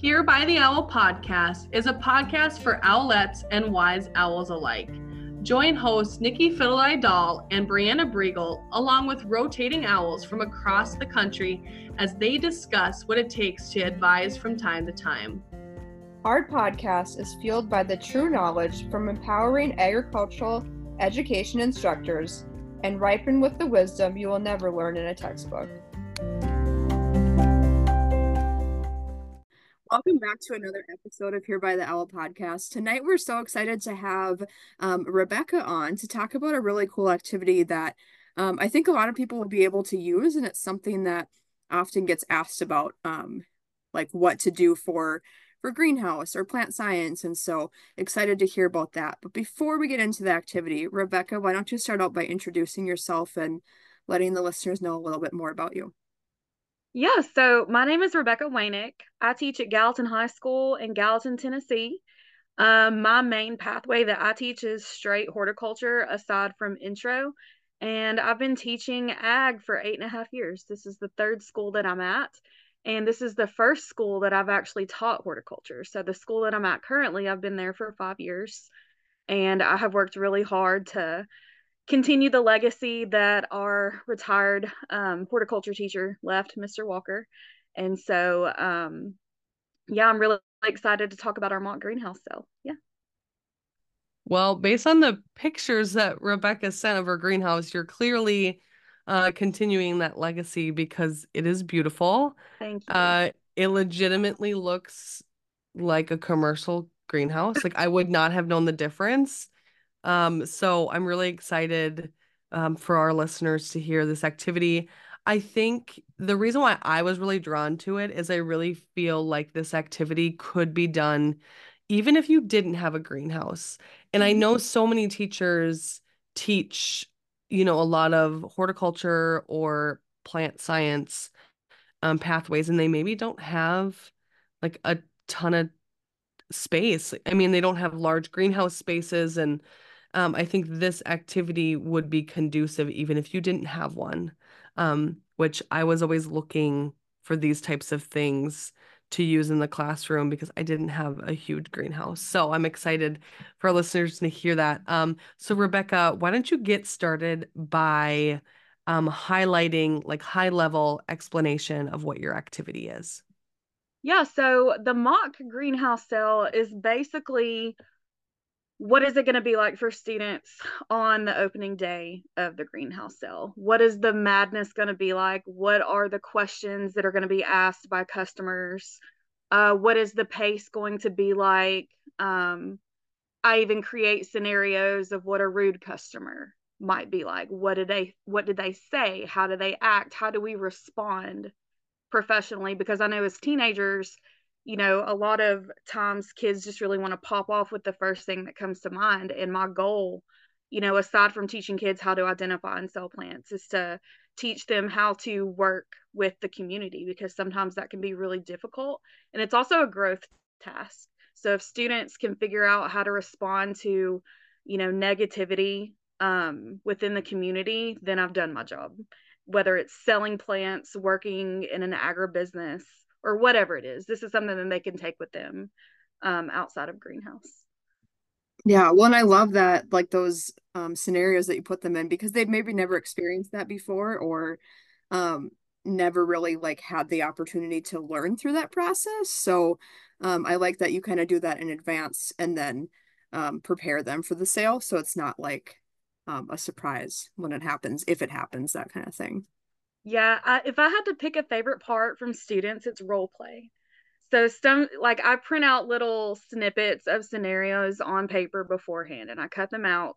Here by the Owl podcast is a podcast for owlets and wise owls alike. Join hosts Nikki Fideldy-Doll and Breanna Briegel, along with rotating owls from across the country, as they discuss what it takes to advise from time to time. Our podcast is fueled by the true knowledge from empowering agricultural education instructors and ripened with the wisdom you will never learn in a textbook. Welcome back to another episode of Here by the Owl podcast. Tonight, we're so excited to have um, Rebecca on to talk about a really cool activity that um, I think a lot of people will be able to use, and it's something that often gets asked about, um, like what to do for for greenhouse or plant science. And so excited to hear about that. But before we get into the activity, Rebecca, why don't you start out by introducing yourself and letting the listeners know a little bit more about you? Yeah, so my name is Rebecca Waynick. I teach at Gallatin High School in Gallatin, Tennessee. Um, my main pathway that I teach is straight horticulture aside from intro. And I've been teaching ag for eight and a half years. This is the third school that I'm at. And this is the first school that I've actually taught horticulture. So the school that I'm at currently, I've been there for five years. And I have worked really hard to continue the legacy that our retired um, horticulture teacher left, Mr. Walker. And so, um, yeah, I'm really excited to talk about our mock greenhouse sale. Yeah. Well, based on the pictures that Rebecca sent of her greenhouse, you're clearly uh, continuing that legacy because it is beautiful. Thank you. Uh, it legitimately looks like a commercial greenhouse. like I would not have known the difference. Um, so I'm really excited um, for our listeners to hear this activity. I think the reason why I was really drawn to it is I really feel like this activity could be done even if you didn't have a greenhouse. And I mm-hmm. know so many teachers teach, you know, a lot of horticulture or plant science um, pathways, and they maybe don't have like a ton of space. I mean, they don't have large greenhouse spaces and um, I think this activity would be conducive even if you didn't have one, um, which I was always looking for these types of things to use in the classroom because I didn't have a huge greenhouse. So I'm excited for our listeners to hear that. Um, so Rebecca, why don't you get started by um, highlighting like high level explanation of what your activity is? Yeah, so the mock greenhouse sale is basically what is it going to be like for students on the opening day of the greenhouse sale? What is the madness going to be like? What are the questions that are going to be asked by customers? Uh, what is the pace going to be like? Um, I even create scenarios of what a rude customer might be like. What did they what did they say? How do they act? How do we respond professionally? Because I know as teenagers, you know, a lot of times kids just really want to pop off with the first thing that comes to mind. And my goal, you know, aside from teaching kids how to identify and sell plants, is to teach them how to work with the community because sometimes that can be really difficult. And it's also a growth task. So if students can figure out how to respond to, you know, negativity um, within the community, then I've done my job. Whether it's selling plants, working in an agribusiness, or whatever it is. This is something that they can take with them um, outside of greenhouse. Yeah, well, and I love that, like those um, scenarios that you put them in because they've maybe never experienced that before or um, never really like had the opportunity to learn through that process. So um, I like that you kind of do that in advance and then um, prepare them for the sale. So it's not like um, a surprise when it happens, if it happens, that kind of thing. Yeah, I, if I had to pick a favorite part from students, it's role play. So some like I print out little snippets of scenarios on paper beforehand and I cut them out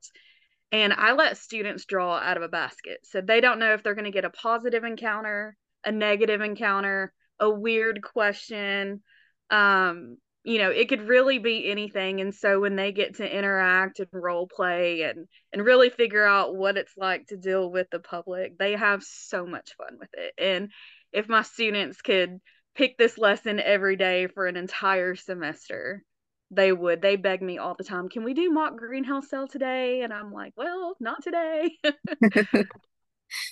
and I let students draw out of a basket. So they don't know if they're going to get a positive encounter, a negative encounter, a weird question, um, you know it could really be anything and so when they get to interact and role play and and really figure out what it's like to deal with the public they have so much fun with it and if my students could pick this lesson every day for an entire semester they would they beg me all the time can we do mock greenhouse sale today? And i'm like well not today.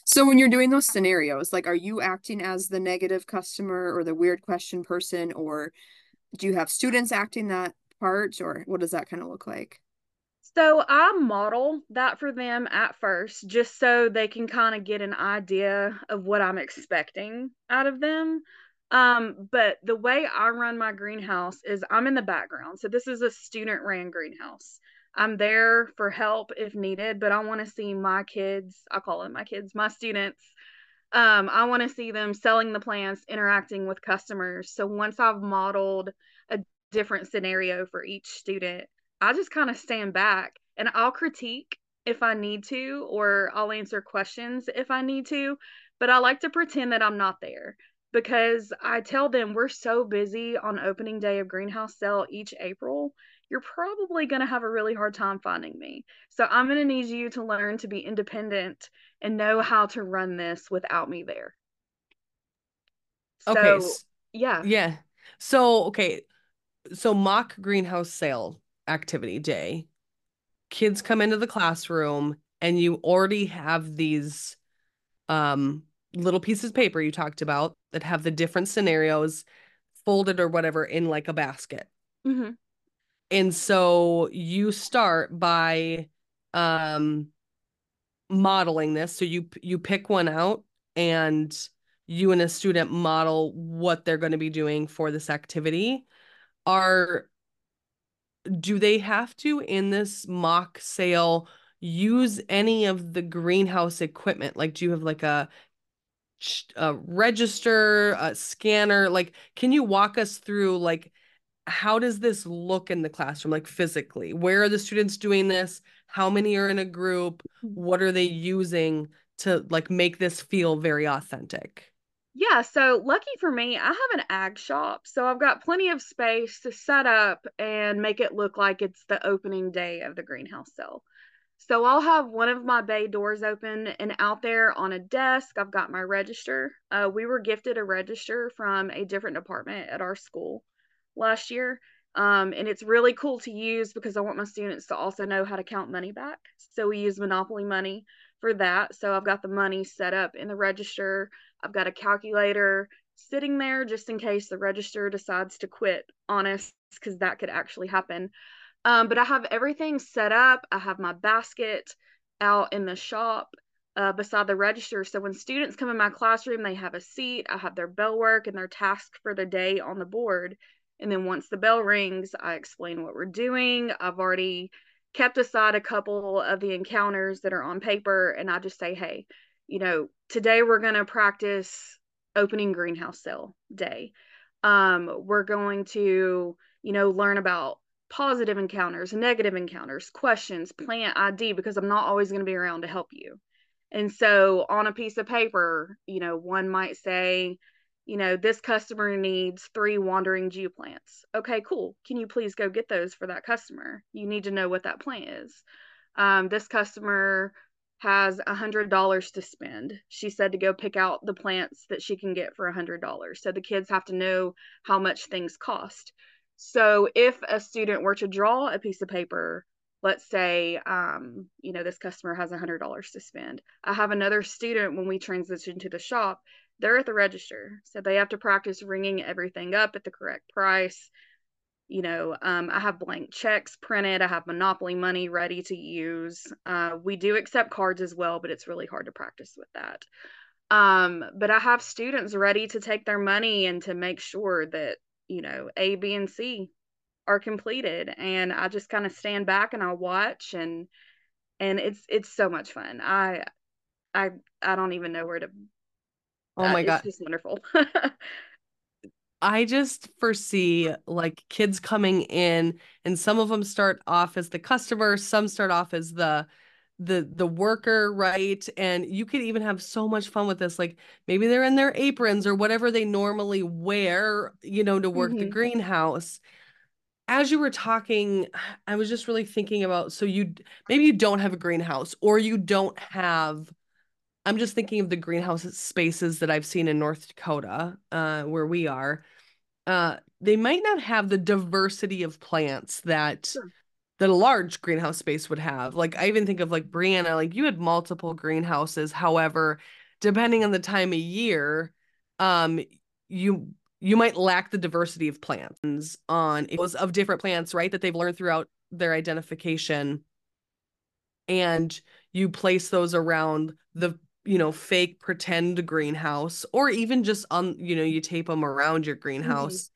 So when you're doing those scenarios like are you acting as the negative customer or the weird question person or do you have students acting that part or what does that kind of look like? So I model that for them at first, just so they can kind of get an idea of what I'm expecting out of them. Um, but the way I run my greenhouse is I'm in the background. So this is a student ran greenhouse. I'm there for help if needed, but I want to see my kids, I call them my kids, my students. Um, I want to see them selling the plants, interacting with customers. So once I've modeled a different scenario for each student, I just kind of stand back and I'll critique if I need to, or I'll answer questions if I need to. But I like to pretend that I'm not there because I tell them we're so busy on opening day of greenhouse sale each April. You're probably going to have a really hard time finding me. So I'm going to need you to learn to be independent and know how to run this without me there. Okay. Yeah. Yeah. So, okay. So mock greenhouse sale activity day. Kids come into the classroom and you already have these um little pieces of paper you talked about that have the different scenarios folded or whatever in like a basket. hmm And so you start by um modeling this. So you you pick one out and you and a student model what they're going to be doing for this activity. Are do they have to in this mock sale use any of the greenhouse equipment? Like, do you have like a, a register, a scanner? Like, can you walk us through like how does this look in the classroom, like physically? Where are the students doing this? How many are in a group? What are they using to like make this feel very authentic? Yeah, so lucky for me, I have an ag shop. So I've got plenty of space to set up and make it look like it's the opening day of the greenhouse sale. So I'll have one of my bay doors open and out there on a desk, I've got my register. Uh, we were gifted a register from a different department at our school last year. Um, and it's really cool to use because I want my students to also know how to count money back. So we use Monopoly money for that. So I've got the money set up in the register. I've got a calculator sitting there just in case the register decides to quit on us, because that could actually happen. Um, but I have everything set up. I have my basket out in the shop uh, beside the register. So when students come in my classroom, they have a seat. I have their bell work and their task for the day on the board. And then once the bell rings, I explain what we're doing. I've already kept aside a couple of the encounters that are on paper, and I just say, hey, you know, today we're going to practice opening greenhouse cell day. Um, we're going to, you know, learn about positive encounters, negative encounters, questions, plant ID, because I'm not always going to be around to help you. And so on a piece of paper, you know, one might say, you know, this customer needs three wandering Jew plants. Okay, cool. Can you please go get those for that customer? You need to know what that plant is. Um, this customer has a hundred dollars to spend. She said to go pick out the plants that she can get for a hundred dollars. So the kids have to know how much things cost. So if a student were to draw a piece of paper, let's say, um, you know, this customer has a hundred dollars to spend. I have another student when we transition to the shop, they're at the register. So they have to practice ringing everything up at the correct price. You know um, i have blank checks printed i have monopoly money ready to use. Uh, we do accept cards as well but it's really hard to practice with that. Um, but i have students ready to take their money and to make sure that you know a b and c are completed. And i just kind of stand back and i watch and and it's it's so much fun. I i i don't even know where to oh my god it's wonderful I just foresee like kids coming in and some of them start off as the customer, some start off as the the the worker, right? And you could even have so much fun with this like maybe they're in their aprons or whatever they normally wear, you know, to work mm-hmm. the greenhouse. As you were talking, I was just really thinking about so you maybe you don't have a greenhouse or you don't have I'm just thinking of the greenhouse spaces that I've seen in North Dakota, uh, where we are. Uh, they might not have the diversity of plants that sure. that a large greenhouse space would have. Like I even think of like Breanna, like you had multiple greenhouses. However, depending on the time of year, um, you you might lack the diversity of plants on it was of different plants, right? That they've learned throughout their identification. And you place those around the you know fake pretend greenhouse or even just on you know you tape them around your greenhouse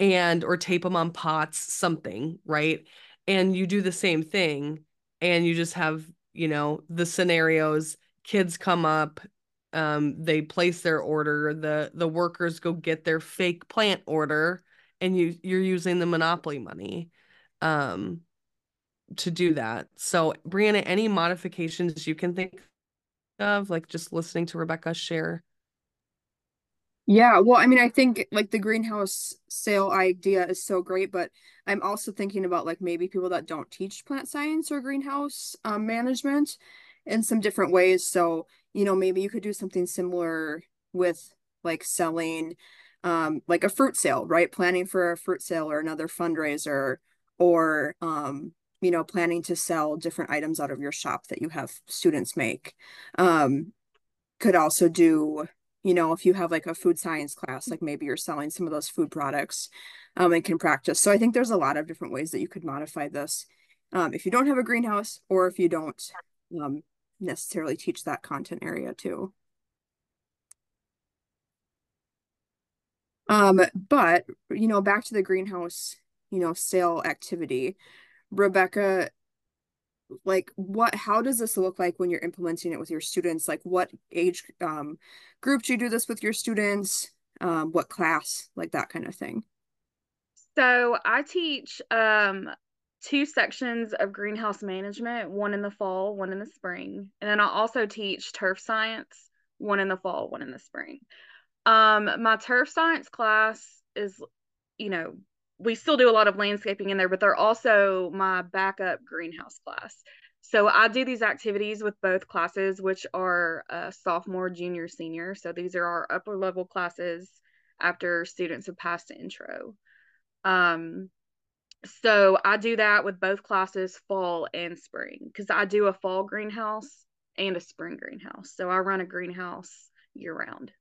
mm-hmm. and or tape them on pots something right and you do the same thing and you just have you know the scenarios kids come up um they place their order the the workers go get their fake plant order and you you're using the monopoly money um to do that so breanna any modifications you can think of like just listening to rebecca share yeah, well, I mean, I think like the greenhouse sale idea is so great, but I'm also thinking about like maybe people that don't teach plant science or greenhouse um, management in some different ways. So, you know, maybe you could do something similar with like selling um like a fruit sale, right? Planning for a fruit sale or another fundraiser or um you know, planning to sell different items out of your shop that you have students make. Um could also do you know, if you have like a food science class, like maybe you're selling some of those food products um, and can practice. So I think there's a lot of different ways that you could modify this um, if you don't have a greenhouse or if you don't um, necessarily teach that content area too. Um, but you know, back to the greenhouse, you know, sale activity, Rebecca, like what how does this look like when you're implementing it with your students? Like what age um group do you do this with your students? Um what class? Like that kind of thing. So i teach um two sections of greenhouse management one in the fall one in the spring. And then i also teach turf science one in the fall one in the spring. Um my turf science class is you know we still do a lot of landscaping in there, but they're also my backup greenhouse class. So I do these activities with both classes, which are uh, sophomore, junior, senior. So these are our upper level classes after students have passed intro. Um, so I do that with both classes, fall and spring, because I do a fall greenhouse and a spring greenhouse. So I run a greenhouse year round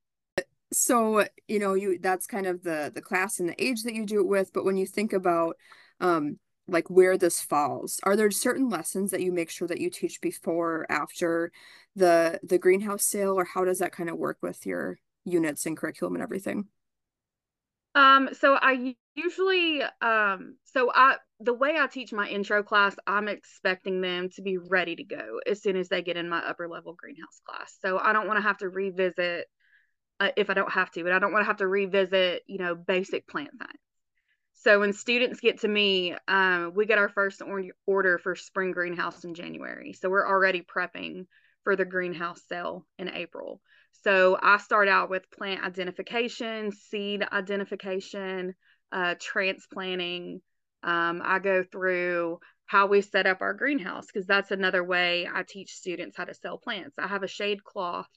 so you know you that's kind of the the class and the age that you do it with but when you think about um like where this falls are there certain lessons that you make sure that you teach before or after the the greenhouse sale or how does that kind of work with your units and curriculum and everything? Um so i usually um so i the way i teach my intro class i'm expecting them to be ready to go as soon as they get in my upper level greenhouse class. So i don't want to have to revisit uh, if I don't have to, but I don't want to have to revisit, you know, basic plant science. So when students get to me, um, we get our first or- order for spring greenhouse in January. So we're already prepping for the greenhouse sale in April. So I start out with plant identification, seed identification, uh, transplanting. Um, I go through how we set up our greenhouse because that's another way I teach students how to sell plants. I have a shade cloth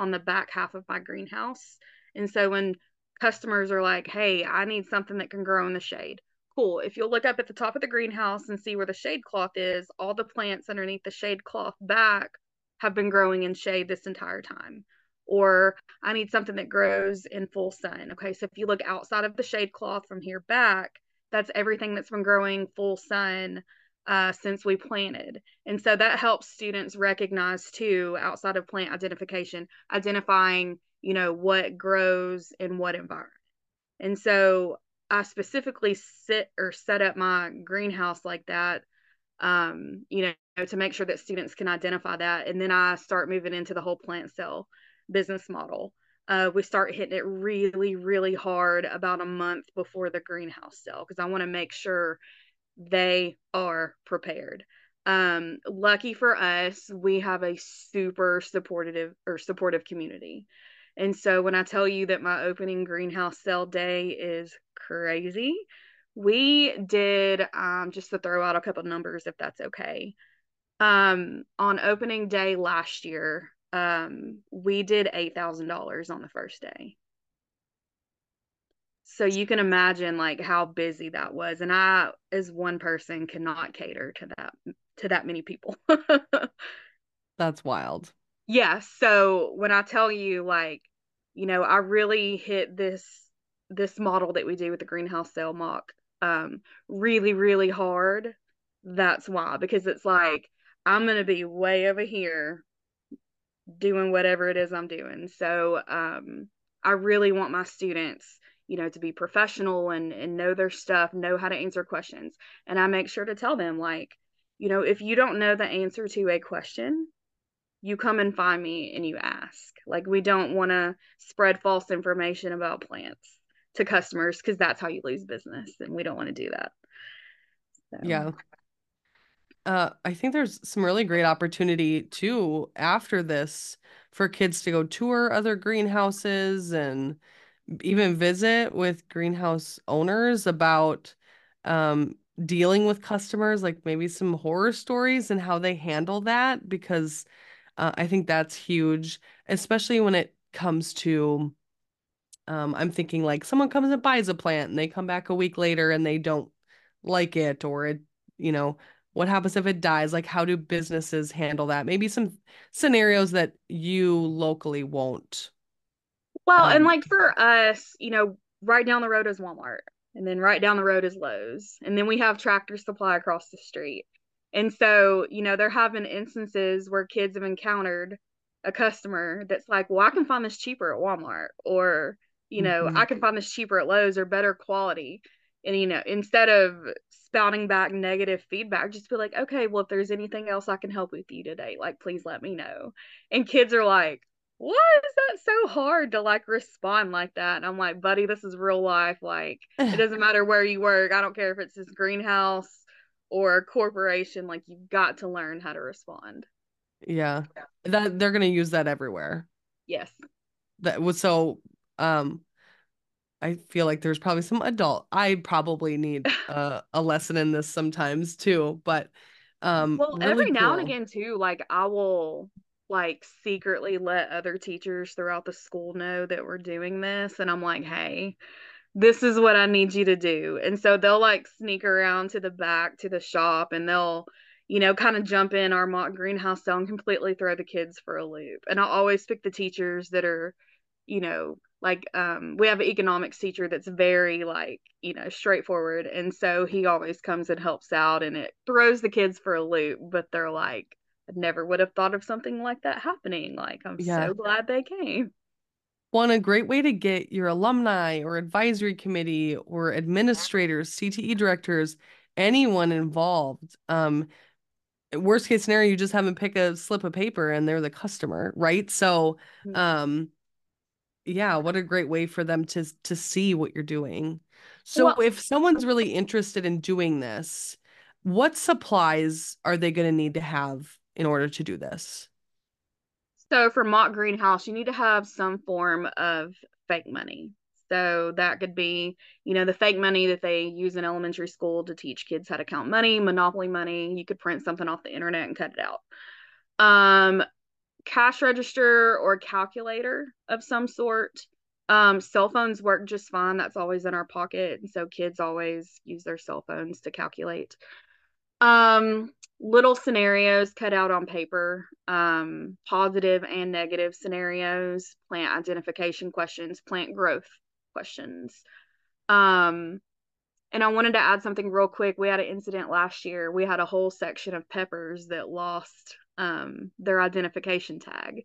on the back half of my greenhouse. And so when customers are like, hey, I need something that can grow in the shade. Cool. If you'll look up at the top of the greenhouse and see where the shade cloth is, all the plants underneath the shade cloth back have been growing in shade this entire time. Or I need something that grows in full sun. Okay. So if you look outside of the shade cloth from here back, that's everything that's been growing full sun uh, since we planted. And so that helps students recognize too, outside of plant identification, identifying, you know, what grows in what environment. And so I specifically sit or set up my greenhouse like that, um, you know, to make sure that students can identify that. And then I start moving into the whole plant cell business model. Uh, we start hitting it really, really hard about a month before the greenhouse sale because I want to make sure they are prepared. Um, lucky for us, we have a super supportive or supportive community. And so when I tell you that my opening greenhouse sale day is crazy, we did um, just to throw out a couple numbers if that's okay. Um, on opening day last year, um, we did $8,000 on the first day so you can imagine like how busy that was and i as one person cannot cater to that to that many people that's wild yeah so when i tell you like you know i really hit this this model that we do with the greenhouse sale mock um, really, really hard, that's why. Because it's like, I'm going to be way over here doing whatever it is I'm doing. So um, I really want my students, you know, to be professional and, and know their stuff, know how to answer questions. And I make sure to tell them, like, you know, if you don't know the answer to a question, you come and find me and you ask. Like, we don't want to spread false information about plants to customers because that's how you lose business. And we don't want to do that. So. Yeah. Uh, I think there's some really great opportunity too after this for kids to go tour other greenhouses and even visit with greenhouse owners about um, dealing with customers, like maybe some horror stories and how they handle that, because uh, I think that's huge, especially when it comes to. Um, I'm thinking like someone comes and buys a plant and they come back a week later and they don't like it or it, you know, what happens if it dies like how do businesses handle that maybe some scenarios that you locally won't well um, and like for us you know right down the road is walmart and then right down the road is lowes and then we have tractor supply across the street. And so you know there have been instances where kids have encountered a customer that's like well i can find this cheaper at walmart or you know mm-hmm. i can find this cheaper at lowes or better quality. And you know instead of spouting back negative feedback just be like okay well if there's anything else i can help with you today like please let me know. And kids are like why is that so hard to like respond like that and i'm like buddy this is real life like it doesn't matter where you work i don't care if it's this greenhouse or a corporation like you've got to learn how to respond yeah that they're going to use that everywhere yes that was so um I feel like there's probably some adult. I probably need uh, a lesson in this sometimes too, but um well really every cool. now and again too like I will like secretly let other teachers throughout the school know that we're doing this and I'm like, "Hey, this is what I need you to do." And so they'll like sneak around to the back to the shop and they'll you know, kind of jump in our mock greenhouse sale and completely throw the kids for a loop. And I'll always pick the teachers that are, you know, like um we have an economics teacher that's very like you know straightforward and so he always comes and helps out and it throws the kids for a loop but they're like i never would have thought of something like that happening like i'm yeah. so glad they came one a great way to get your alumni or advisory committee or administrators cte directors anyone involved um worst case scenario you just have them pick a slip of paper and they're the customer right so mm-hmm. um yeah what a great way for them to to see what you're doing so well, if someone's really interested in doing this what supplies are they going to need to have in order to do this so for mock greenhouse you need to have some form of fake money so that could be you know the fake money that they use in elementary school to teach kids how to count money monopoly money you could print something off the internet and cut it out um cash register or calculator of some sort. Um, cell phones work just fine. That's always in our pocket. And so kids always use their cell phones to calculate. Um, little scenarios cut out on paper, um, positive and negative scenarios, plant identification questions, plant growth questions. Um, and I wanted to add something real quick. We had an incident last year. We had a whole section of peppers that lost um, their identification tag.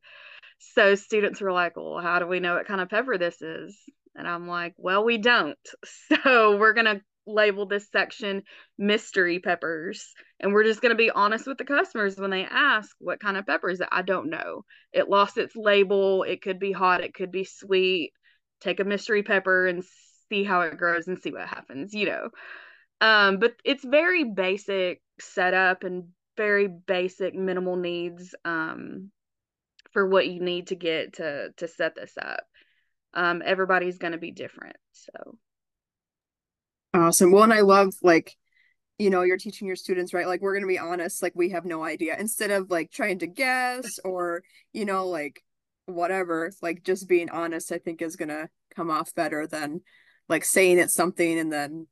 So students were like, well, how do we know what kind of pepper this is? And I'm like, well, we don't. So we're going to label this section mystery peppers. And we're just going to be honest with the customers when they ask what kind of peppers. It I don't know. It lost its label. It could be hot. It could be sweet. Take a mystery pepper and see how it grows and see what happens, you know. Um, but it's very basic setup and very basic minimal needs um, for what you need to get to to set this up. Um, everybody's going to be different, so awesome. Well, and I love like you know you're teaching your students right like we're going to be honest like we have no idea instead of like trying to guess or you know like whatever like just being honest i think is going to come off better than like saying it's something and then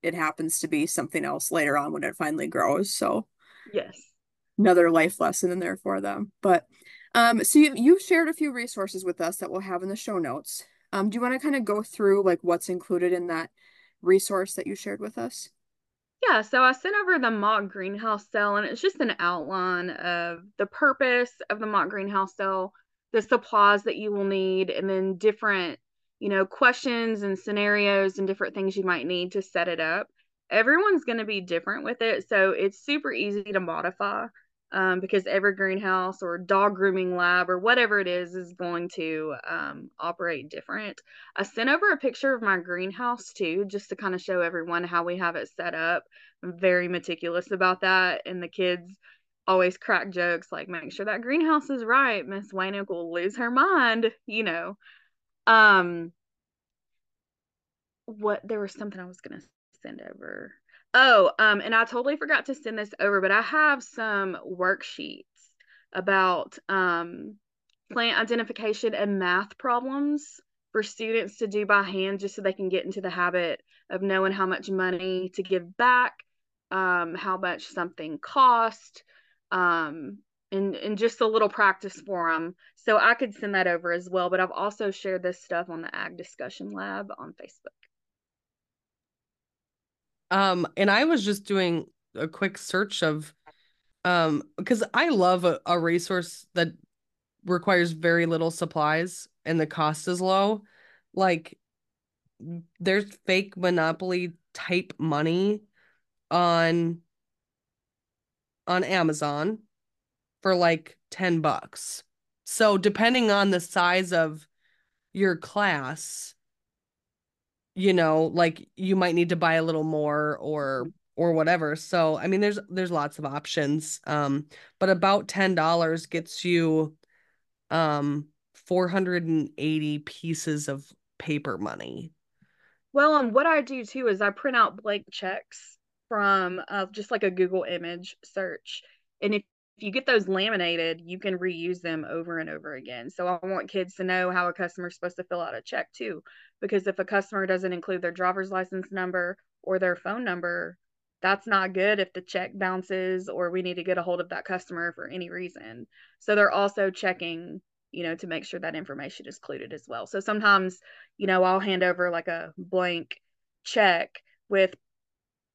it happens to be something else later on when it finally grows so Yes. Another life lesson in there for them. But um, so you, you've shared a few resources with us that we'll have in the show notes. Um, do you want to kind of go through like what's included in that resource that you shared with us? Yeah, so I sent over the mock greenhouse sale, and it's just an outline of the purpose of the mock greenhouse sale, the supplies that you will need, and then different, you know, questions and scenarios and different things you might need to set it up. Everyone's going to be different with it, so it's super easy to modify um, because every greenhouse or dog grooming lab or whatever it is is going to um, operate different. I sent over a picture of my greenhouse too, just to kind of show everyone how we have it set up. I'm very meticulous about that, and the kids always crack jokes like, "Make sure that greenhouse is right." Miss Waynick will lose her mind, you know. Um, what there was something I was gonna send over. Oh, um, and I totally forgot to send this over, but I have some worksheets about um, plant identification and math problems for students to do by hand just so they can get into the habit of knowing how much money to give back, um, how much something cost, um, and, and just a little practice for them. So I could send that over as well, but I've also shared this stuff on the Ag Discussion Lab on Facebook. Um, and I was just doing a quick search of um because I love a, a resource that requires very little supplies and the cost is low. Like there's fake monopoly type money on on Amazon for like 10 bucks. So depending on the size of your class, you know, like you might need to buy a little more or or whatever. So, I mean, there's there's lots of options. Um, but about $10 gets you um 480 pieces of paper money. Well, and what I do too is I print out blank checks from uh, just like a Google image search. And if if you get those laminated, you can reuse them over and over again. So I want kids to know how a customer is supposed to fill out a check too. Because if a customer doesn't include their driver's license number or their phone number, that's not good if the check bounces or we need to get a hold of that customer for any reason. So they're also checking, you know, to make sure that information is included as well. So sometimes, you know, I'll hand over like a blank check with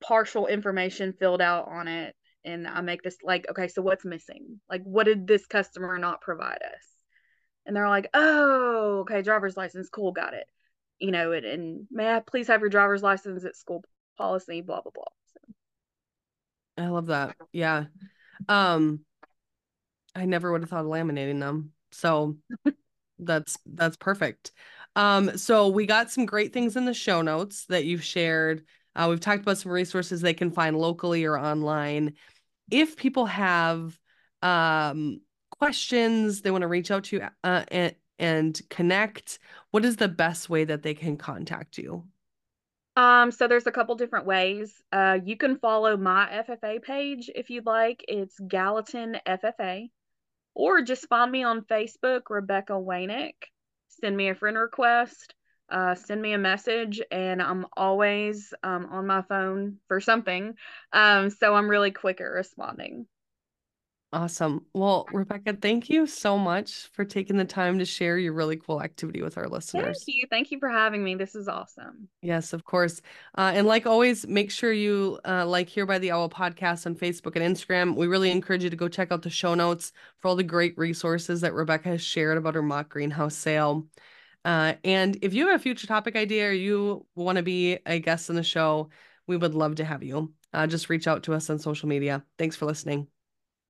partial information filled out on it and I make this like, okay, so what's missing? Like, what did this customer not provide us? And they're like, oh, okay, driver's license, cool, got it. You know, and, and may I please have your driver's license at school policy, blah blah blah. So. I love that. Yeah. Um, I never would have thought of laminating them. So that's that's perfect. Um, so we got some great things in the show notes that you've shared. Uh, we've talked about some resources they can find locally or online. If people have um, questions, they want to reach out to you uh, and, and connect, what is the best way that they can contact you? Um, so there's a couple different ways. Uh, you can follow my FFA page if you'd like. It's Gallatin FFA, or just find me on Facebook, Rebecca Waynick. Send me a friend request uh, send me a message and I'm always um, on my phone for something. Um, so I'm really quick at responding. Awesome. Well, Rebecca, thank you so much for taking the time to share your really cool activity with our listeners. Thank you. Thank you for having me. This is awesome. Yes, of course. Uh, and like always, make sure you uh, like Here by the Owl podcast on Facebook and Instagram. We really encourage you to go check out the show notes for all the great resources that Rebecca has shared about her mock greenhouse sale. Uh, and if you have a future topic idea or you want to be a guest on the show, we would love to have you. Uh, just reach out to us on social media. Thanks for listening.